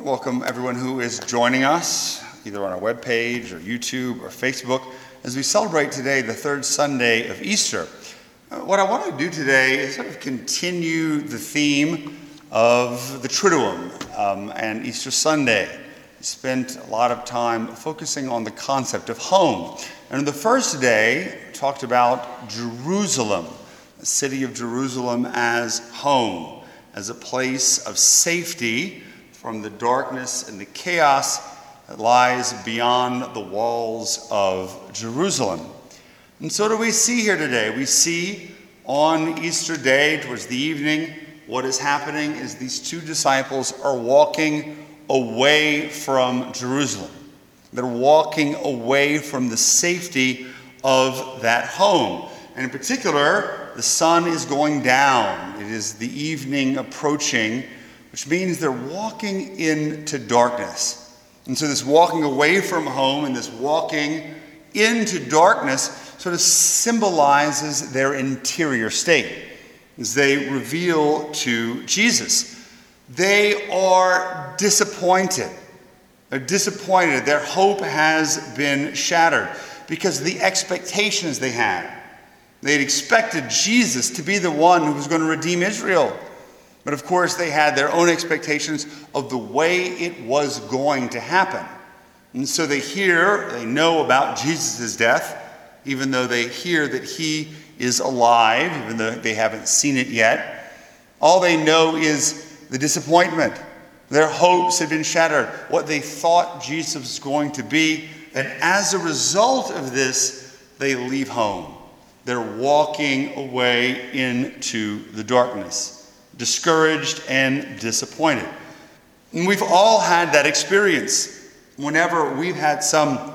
Welcome everyone who is joining us, either on our webpage or YouTube or Facebook, as we celebrate today the third Sunday of Easter. Uh, what I want to do today is sort of continue the theme of the Triduum um, and Easter Sunday. Spent a lot of time focusing on the concept of home. And the first day, talked about Jerusalem, the city of Jerusalem as home, as a place of safety from the darkness and the chaos that lies beyond the walls of Jerusalem. And so, do we see here today? We see on Easter Day, towards the evening, what is happening is these two disciples are walking away from Jerusalem. They're walking away from the safety of that home. And in particular, the sun is going down. It is the evening approaching which means they're walking into darkness. And so, this walking away from home and this walking into darkness sort of symbolizes their interior state as they reveal to Jesus. They are disappointed. They're disappointed. Their hope has been shattered because of the expectations they had. They had expected Jesus to be the one who was going to redeem Israel. But of course, they had their own expectations of the way it was going to happen. And so they hear, they know about Jesus' death, even though they hear that he is alive, even though they haven't seen it yet. All they know is the disappointment. Their hopes have been shattered, what they thought Jesus was going to be. And as a result of this, they leave home. They're walking away into the darkness discouraged and disappointed. And we've all had that experience whenever we've had some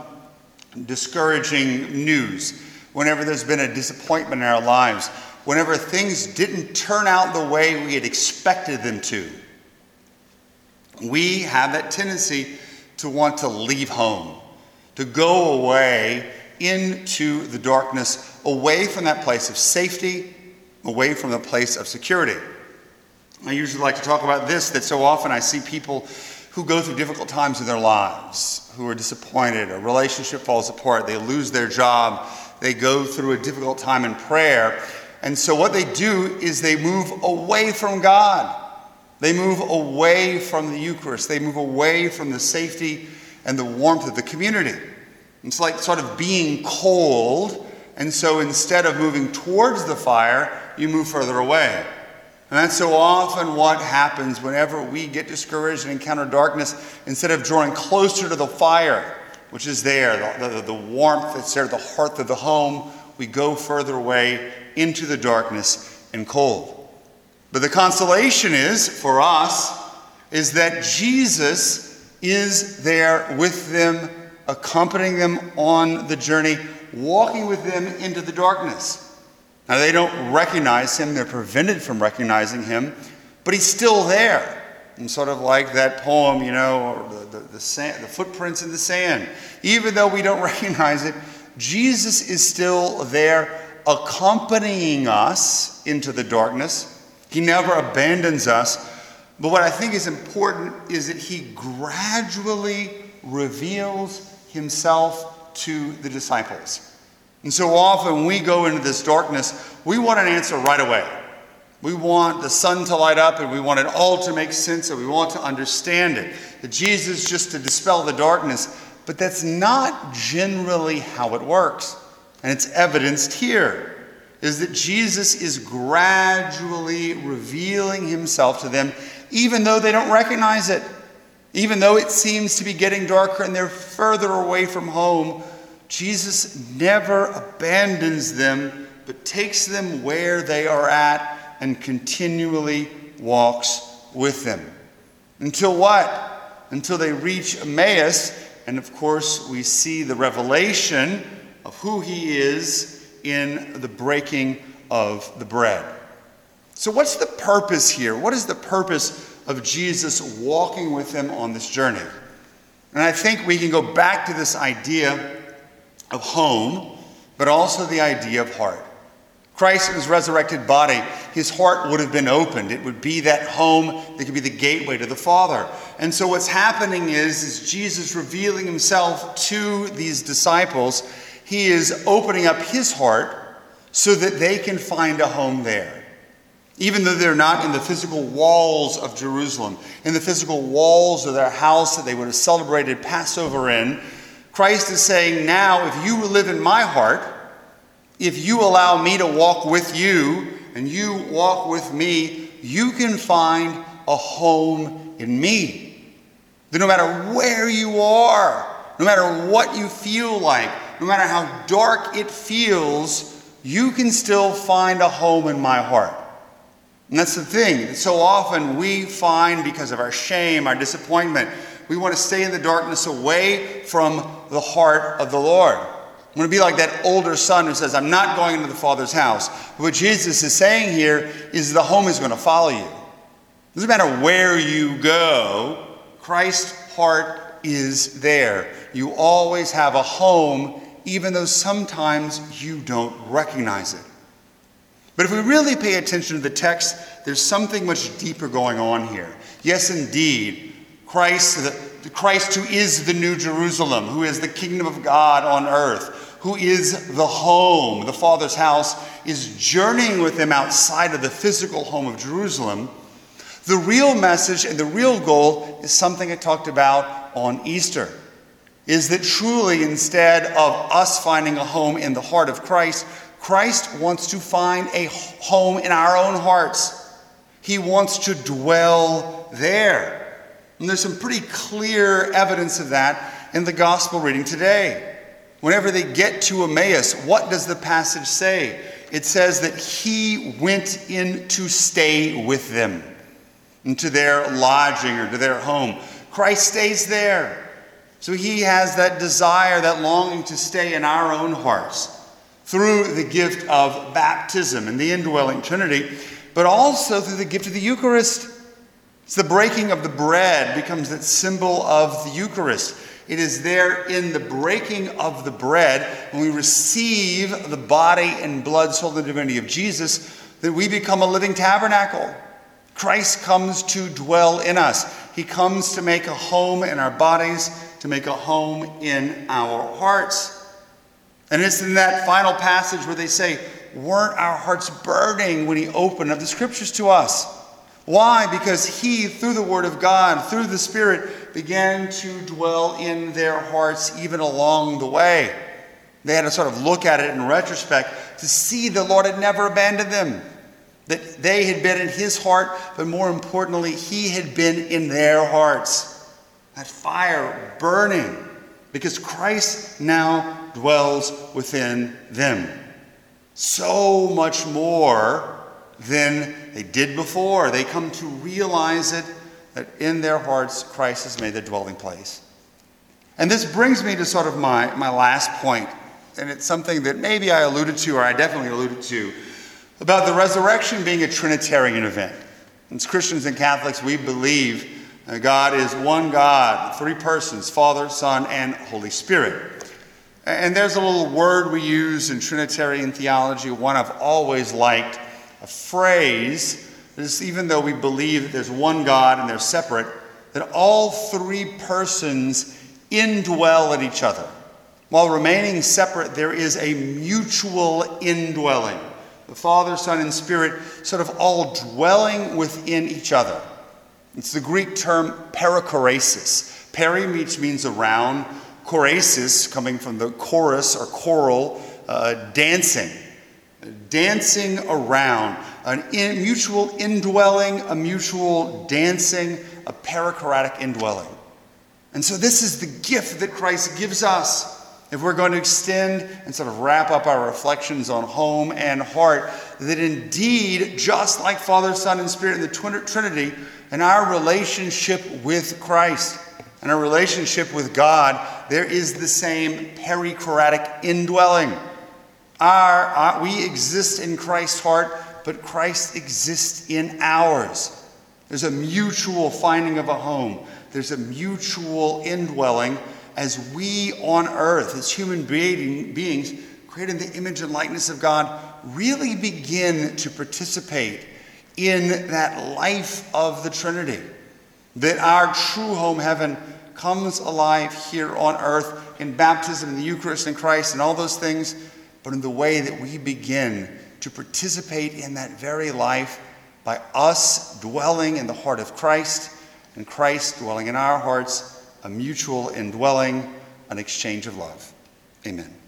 discouraging news, whenever there's been a disappointment in our lives, whenever things didn't turn out the way we had expected them to. We have that tendency to want to leave home, to go away into the darkness, away from that place of safety, away from the place of security. I usually like to talk about this that so often I see people who go through difficult times in their lives, who are disappointed, a relationship falls apart, they lose their job, they go through a difficult time in prayer. And so what they do is they move away from God. They move away from the Eucharist. They move away from the safety and the warmth of the community. It's like sort of being cold. And so instead of moving towards the fire, you move further away. And that's so often what happens whenever we get discouraged and encounter darkness. Instead of drawing closer to the fire, which is there, the, the, the warmth that's there, the hearth of the home, we go further away into the darkness and cold. But the consolation is, for us, is that Jesus is there with them, accompanying them on the journey, walking with them into the darkness. Now, they don't recognize him, they're prevented from recognizing him, but he's still there. And sort of like that poem, you know, the, the, the, sand, the footprints in the sand. Even though we don't recognize it, Jesus is still there accompanying us into the darkness. He never abandons us. But what I think is important is that he gradually reveals himself to the disciples. And so often we go into this darkness, we want an answer right away. We want the sun to light up and we want it all to make sense and we want to understand it. That Jesus just to dispel the darkness, but that's not generally how it works. And it's evidenced here is that Jesus is gradually revealing himself to them even though they don't recognize it. Even though it seems to be getting darker and they're further away from home, Jesus never abandons them, but takes them where they are at and continually walks with them. Until what? Until they reach Emmaus, and of course, we see the revelation of who he is in the breaking of the bread. So, what's the purpose here? What is the purpose of Jesus walking with them on this journey? And I think we can go back to this idea of home, but also the idea of heart. Christ in his resurrected body, his heart would have been opened. It would be that home that could be the gateway to the Father. And so what's happening is, is Jesus revealing himself to these disciples, he is opening up his heart so that they can find a home there. Even though they're not in the physical walls of Jerusalem, in the physical walls of their house that they would have celebrated Passover in, Christ is saying, Now, if you live in my heart, if you allow me to walk with you and you walk with me, you can find a home in me. That no matter where you are, no matter what you feel like, no matter how dark it feels, you can still find a home in my heart. And that's the thing. So often we find, because of our shame, our disappointment, we want to stay in the darkness away from the heart of the Lord. I'm going to be like that older son who says, I'm not going into the Father's house. What Jesus is saying here is the home is going to follow you. It doesn't matter where you go, Christ's heart is there. You always have a home, even though sometimes you don't recognize it. But if we really pay attention to the text, there's something much deeper going on here. Yes, indeed, Christ, Christ who is the New Jerusalem, who is the kingdom of God on earth, who is the home, the Father's house, is journeying with them outside of the physical home of Jerusalem. The real message and the real goal is something I talked about on Easter. Is that truly, instead of us finding a home in the heart of Christ, Christ wants to find a home in our own hearts. He wants to dwell there. And there's some pretty clear evidence of that in the gospel reading today. Whenever they get to Emmaus, what does the passage say? It says that he went in to stay with them, into their lodging or to their home. Christ stays there. So he has that desire, that longing to stay in our own hearts through the gift of baptism and the indwelling Trinity, but also through the gift of the Eucharist. It's the breaking of the bread becomes that symbol of the Eucharist. It is there in the breaking of the bread, when we receive the body and blood, soul, and divinity of Jesus, that we become a living tabernacle. Christ comes to dwell in us. He comes to make a home in our bodies, to make a home in our hearts. And it's in that final passage where they say, Weren't our hearts burning when He opened up the scriptures to us? Why? Because he, through the Word of God, through the Spirit, began to dwell in their hearts even along the way. They had to sort of look at it in retrospect to see the Lord had never abandoned them. That they had been in his heart, but more importantly, he had been in their hearts. That fire burning, because Christ now dwells within them. So much more than they did before. They come to realize it that in their hearts Christ has made their dwelling place. And this brings me to sort of my, my last point, and it's something that maybe I alluded to, or I definitely alluded to, about the resurrection being a Trinitarian event. As Christians and Catholics, we believe God is one God, three persons Father, Son, and Holy Spirit. And there's a little word we use in Trinitarian theology, one I've always liked a phrase is even though we believe that there's one God and they're separate, that all three persons indwell at each other. While remaining separate, there is a mutual indwelling. The Father, Son, and Spirit sort of all dwelling within each other. It's the Greek term perichoresis. Peri means around, choresis coming from the chorus or choral, uh, dancing dancing around, a in, mutual indwelling, a mutual dancing, a perichoretic indwelling. And so, this is the gift that Christ gives us. If we're going to extend and sort of wrap up our reflections on home and heart, that indeed, just like Father, Son, and Spirit in the Trinity, in our relationship with Christ and our relationship with God, there is the same perichoretic indwelling. Our, our, we exist in Christ's heart, but Christ exists in ours. There's a mutual finding of a home, there's a mutual indwelling as we on earth, as human being, beings, created in the image and likeness of God, really begin to participate in that life of the Trinity. That our true home, heaven, comes alive here on earth in baptism, in the Eucharist, in Christ, and all those things, but in the way that we begin to participate in that very life by us dwelling in the heart of Christ and Christ dwelling in our hearts, a mutual indwelling, an exchange of love. Amen.